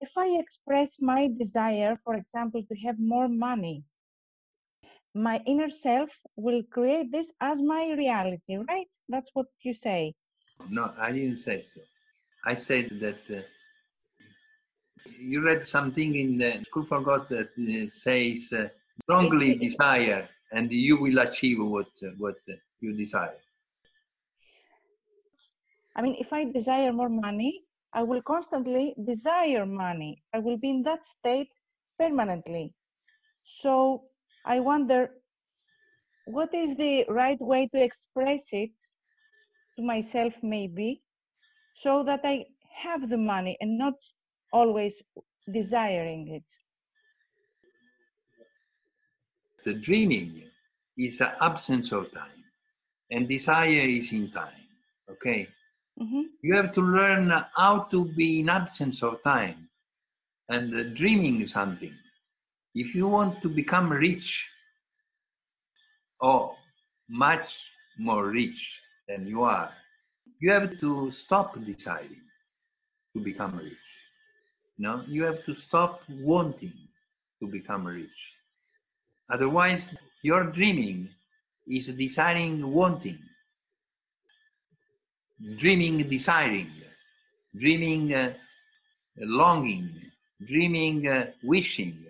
if I express my desire, for example, to have more money, my inner self will create this as my reality, right? That's what you say. No, I didn't say so. I said that uh, you read something in the School for God that uh, says uh, strongly desire and you will achieve what, what you desire. I mean, if I desire more money, I will constantly desire money. I will be in that state permanently. So I wonder what is the right way to express it to myself, maybe, so that I have the money and not always desiring it. The dreaming is an absence of time, and desire is in time. Okay? Mm-hmm. You have to learn how to be in absence of time and uh, dreaming something. If you want to become rich or much more rich than you are, you have to stop deciding to become rich. No, you have to stop wanting to become rich. Otherwise, your dreaming is desiring wanting dreaming desiring, dreaming uh, longing, dreaming uh, wishing.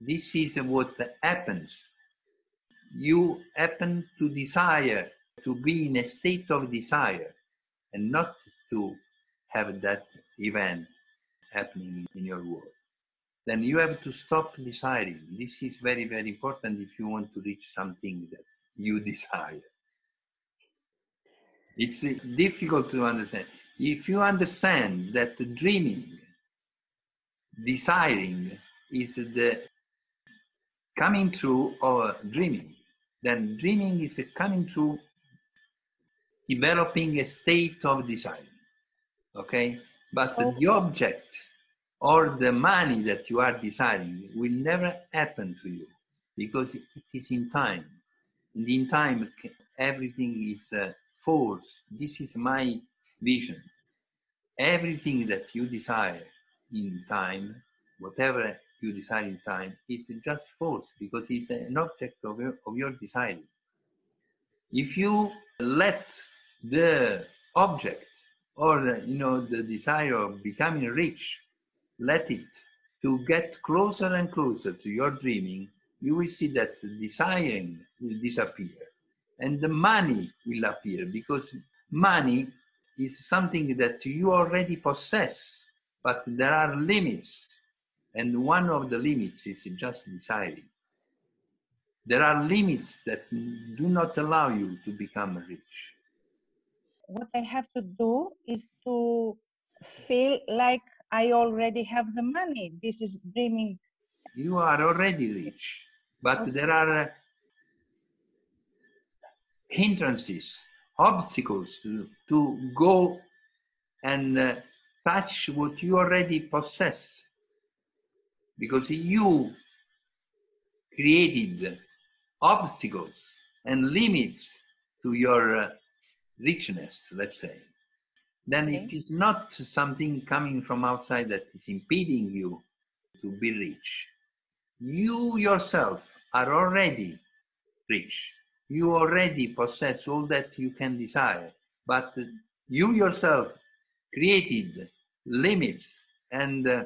This is what happens. You happen to desire to be in a state of desire and not to have that event happening in your world. Then you have to stop desiring. This is very, very important if you want to reach something that you desire. It's difficult to understand. If you understand that dreaming, desiring is the coming true of dreaming, then dreaming is coming true, developing a state of desiring. Okay? But okay. the object or the money that you are desiring will never happen to you because it is in time. And in time, everything is uh, force. This is my vision. Everything that you desire in time, whatever you desire in time, is just force because it's an object of your, of your deciding. If you let the object or the, you know the desire of becoming rich, let it to get closer and closer to your dreaming, you will see that desiring will disappear and the money will appear because money is something that you already possess, but there are limits. And one of the limits is just desiring. There are limits that do not allow you to become rich. What I have to do is to feel like I already have the money. This is dreaming. You are already rich, but okay. there are hindrances, obstacles to, to go and uh, touch what you already possess. Because you created obstacles and limits to your uh, richness, let's say. Then okay. it is not something coming from outside that is impeding you to be rich. You yourself are already rich you already possess all that you can desire, but you yourself created limits and uh,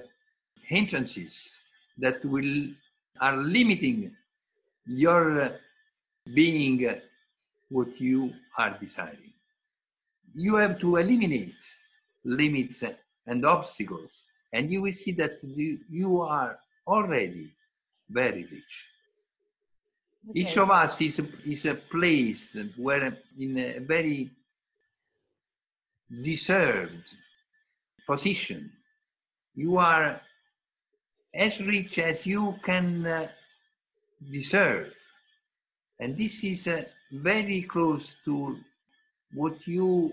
hindrances that will are limiting your uh, being uh, what you are desiring. You have to eliminate limits and obstacles, and you will see that you are already very rich. Okay. Each of us is a, is a place where in a very deserved position. You are as rich as you can uh, deserve. And this is uh, very close to what you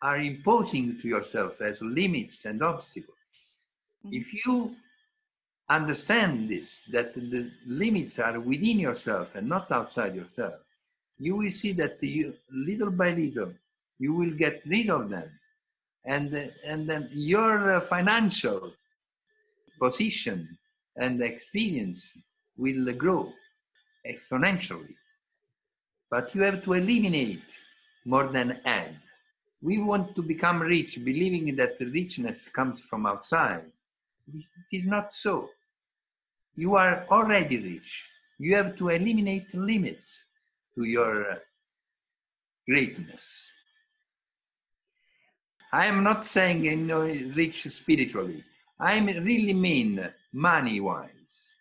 are imposing to yourself as limits and obstacles. Mm-hmm. If you understand this, that the limits are within yourself and not outside yourself, you will see that you, little by little, you will get rid of them. And, and then your uh, financial position and experience will grow exponentially. But you have to eliminate more than add. We want to become rich, believing that richness comes from outside. It is not so. You are already rich. You have to eliminate limits to your greatness. I am not saying you know, rich spiritually. I really mean money wise.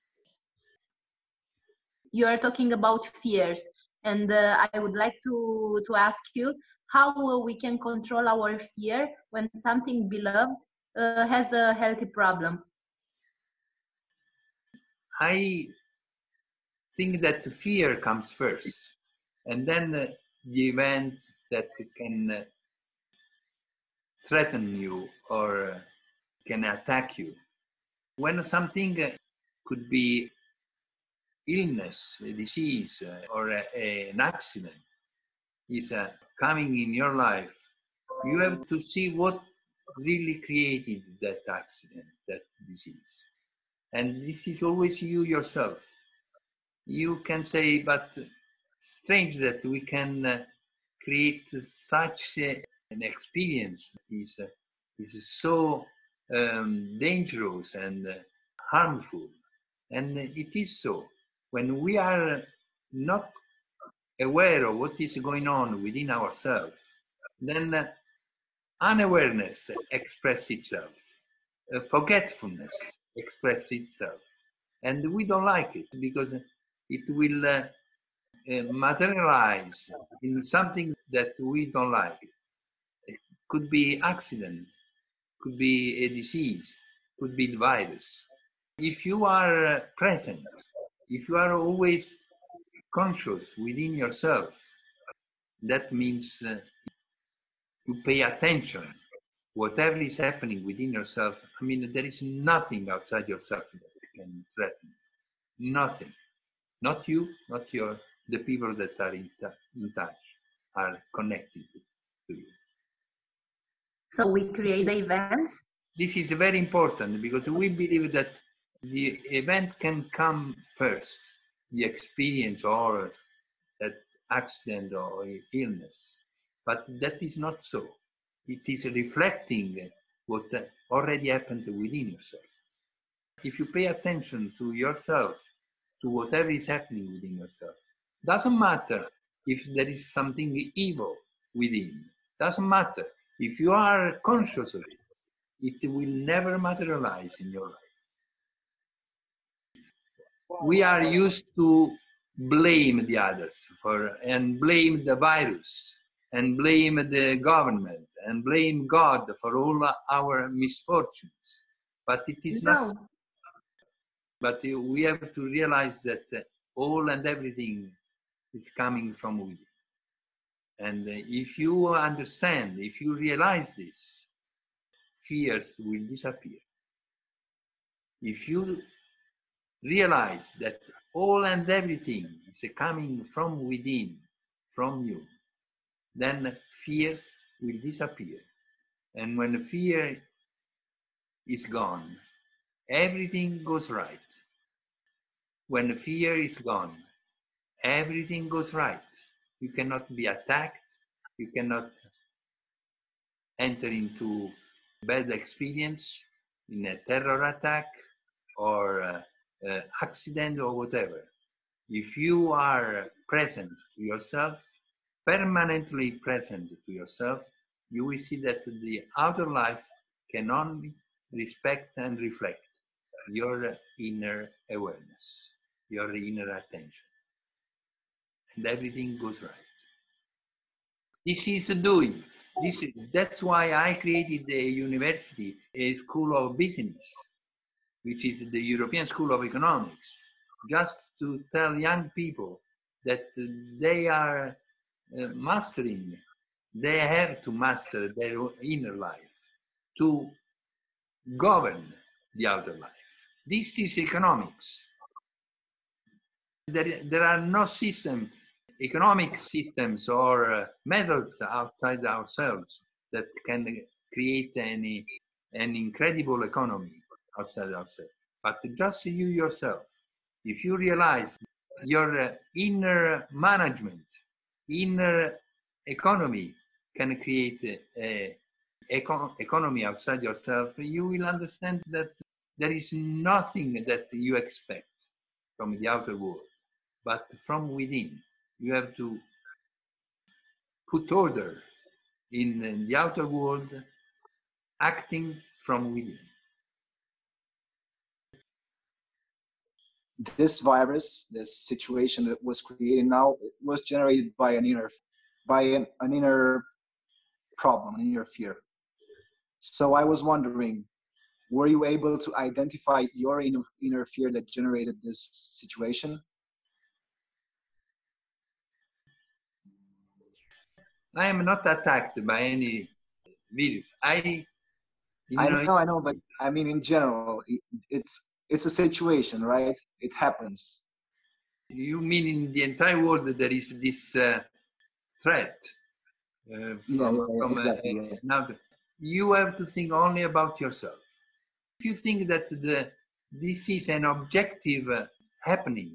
You are talking about fears, and uh, I would like to, to ask you how we can control our fear when something beloved uh, has a healthy problem. I think that fear comes first, and then the event that can uh, threaten you or uh, can attack you. When something uh, could be illness, a disease, or a, a, an accident is coming in your life, you have to see what really created that accident, that disease. And this is always you yourself. You can say, but strange that we can uh, create such an experience that is, uh, is so um, dangerous and uh, harmful. And it is so. When we are not aware of what is going on within ourselves, then unawareness expresses itself, forgetfulness expresses itself. And we don't like it because it will uh, uh, materialize in something that we don't like. It could be accident, could be a disease, could be the virus. If you are uh, present, if you are always conscious within yourself, that means uh, to pay attention. Whatever is happening within yourself, I mean, there is nothing outside yourself that can threaten. Nothing. Not you, not your the people that are in, in touch, are connected to you. So we create the events? This is very important because we believe that the event can come first, the experience or that accident or illness. But that is not so. It is reflecting what already happened within yourself. If you pay attention to yourself, to whatever is happening within yourself, doesn't matter if there is something evil within. Doesn't matter. If you are conscious of it, it will never materialize in your life. We are used to blame the others for and blame the virus and blame the government and blame God for all our misfortunes. But it is no. not. But we have to realize that all and everything is coming from within. And if you understand, if you realize this, fears will disappear. If you realize that all and everything is coming from within, from you, then fears will disappear. And when the fear is gone, everything goes right. When the fear is gone, everything goes right. You cannot be attacked. You cannot enter into bad experience in a terror attack or uh, uh, accident or whatever. If you are present to yourself, permanently present to yourself, you will see that the outer life can only respect and reflect your inner awareness, your inner attention and everything goes right. This is doing. This is, that's why I created the university, a school of business, which is the European School of Economics, just to tell young people that they are uh, mastering, they have to master their inner life to govern the outer life. This is economics. There, there are no systems economic systems or uh, methods outside ourselves that can create any an incredible economy outside ourselves, but just you yourself. If you realize your uh, inner management, inner economy can create a, a econ- economy outside yourself, you will understand that there is nothing that you expect from the outer world, but from within. You have to put order in the outer world, acting from within. This virus, this situation that was created now, was generated by an inner, by an, an inner problem, an inner fear. So I was wondering, were you able to identify your inner, inner fear that generated this situation? I am not attacked by any virus. I, I know, know, I know, but I mean, in general, it, it's it's a situation, right? It happens. you mean in the entire world there is this uh, threat uh, from, Yeah, yeah, from uh, exactly, yeah. now you have to think only about yourself if you think that the this is an objective uh, happening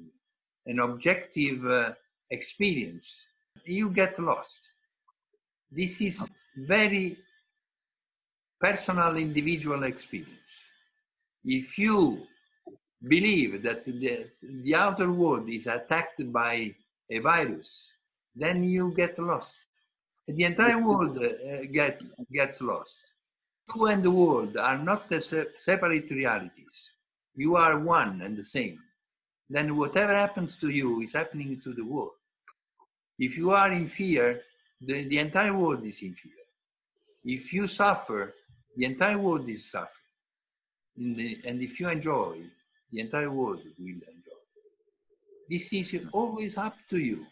an objective uh, experience you get lost this is very personal individual experience if you believe that the, the outer world is attacked by a virus, then you get lost. The entire world uh, gets, gets lost. You and the world are not se- separate realities. You are one and the same. Then whatever happens to you is happening to the world. If you are in fear, the, the entire world is in fear. If you suffer, the entire world is suffering. In the, and if you enjoy, the entire world will enjoy. This is always up to you.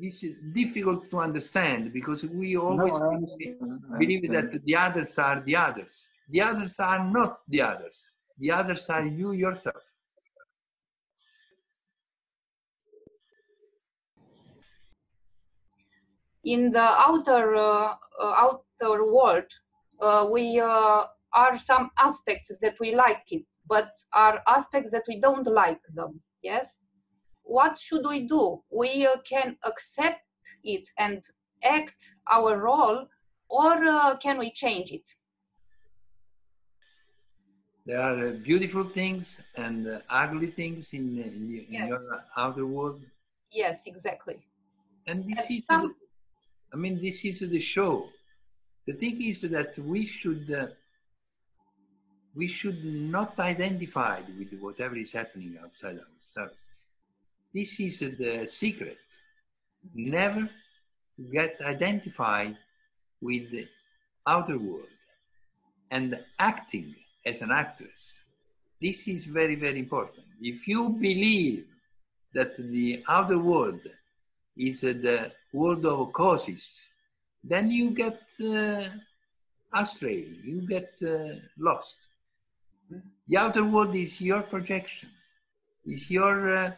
This is difficult to understand because we always No, believe- believe that the others are the others. The others are not the others. The others are you yourself. in the outer uh, uh, outer world uh, we uh, are some aspects that we like it but are aspects that we don't like them yes what should we do we uh, can accept it and act our role or uh, can we change it There are uh, beautiful things and uh, ugly things in, uh, in, Yes. your outer world. yes exactly And this And is, some- the, I mean, this is the show. The thing is that we should, uh, we should not identify with whatever is happening outside ourselves. This is the secret. Never get identified with the outer world and acting as an actress. This is very, very important. If you believe that the outer world is uh, the world of causes, then you get uh, astray, you get uh, lost. The outer world is your projection, is your uh,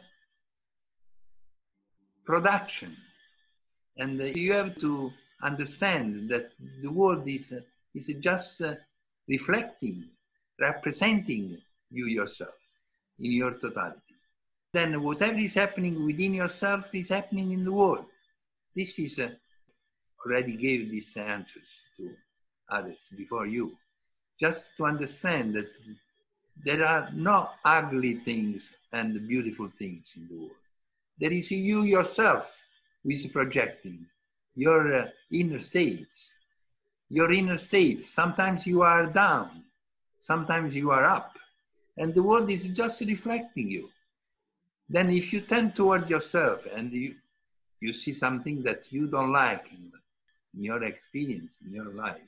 production. And uh, you have to understand that the world is, uh, is just uh, reflecting, representing you yourself in your totality. Then whatever is happening within yourself is happening in the world. This is uh, already gave these answers to others before you. Just to understand that there are no ugly things and beautiful things in the world. There is you yourself who is projecting your uh, inner states. Your inner states. Sometimes you are down, sometimes you are up, and the world is just reflecting you. Then, if you turn towards yourself and you, you see something that you don't like in, in your experience, in your life,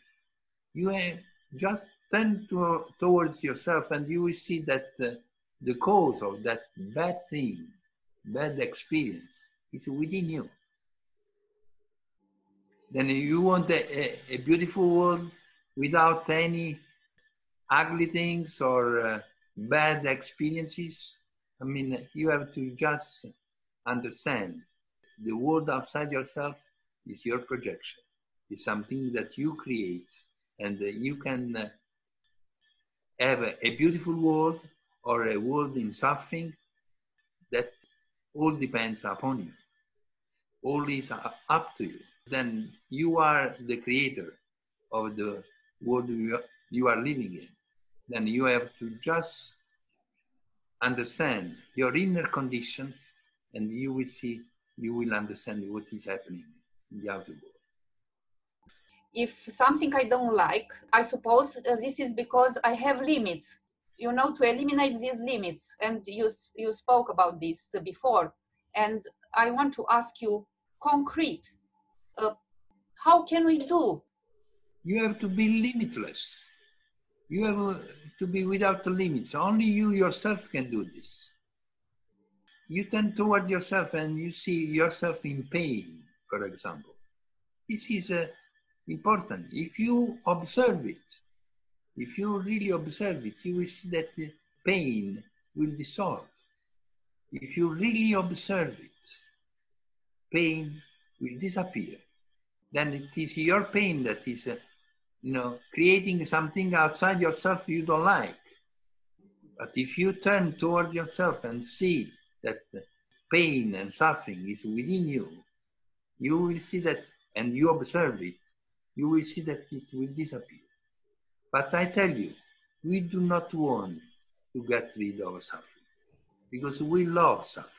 you have just turn to, towards yourself and you will see that uh, the cause of that bad thing, bad experience, is within you. Then you want a, a, a beautiful world without any ugly things or uh, bad experiences. I mean, you have to just understand the world outside yourself is your projection. It's something that you create and uh, you can uh, have a, a beautiful world or a world in suffering, that all depends upon you. All is up to you. Then you are the creator of the world you, you are living in. Then you have to just understand your inner conditions and you will see, you will understand what is happening in the outer world. If something I don't like, I suppose uh, this is because I have limits, you know, to eliminate these limits. And you, you spoke about this before. And I want to ask you concrete, uh, how can we do? You have to be limitless. You have uh, to be without limits. Only you yourself can do this. You turn toward yourself and you see yourself in pain, for example. This is uh, important. If you observe it, if you really observe it, you will see that pain will dissolve. If you really observe it, pain will disappear. Then it is your pain that is uh, you know, creating something outside yourself you don't like. But if you turn toward yourself and see that pain and suffering is within you, you will see that, and you observe it, you will see that it will disappear. But I tell you, we do not want to get rid of suffering because we love suffering.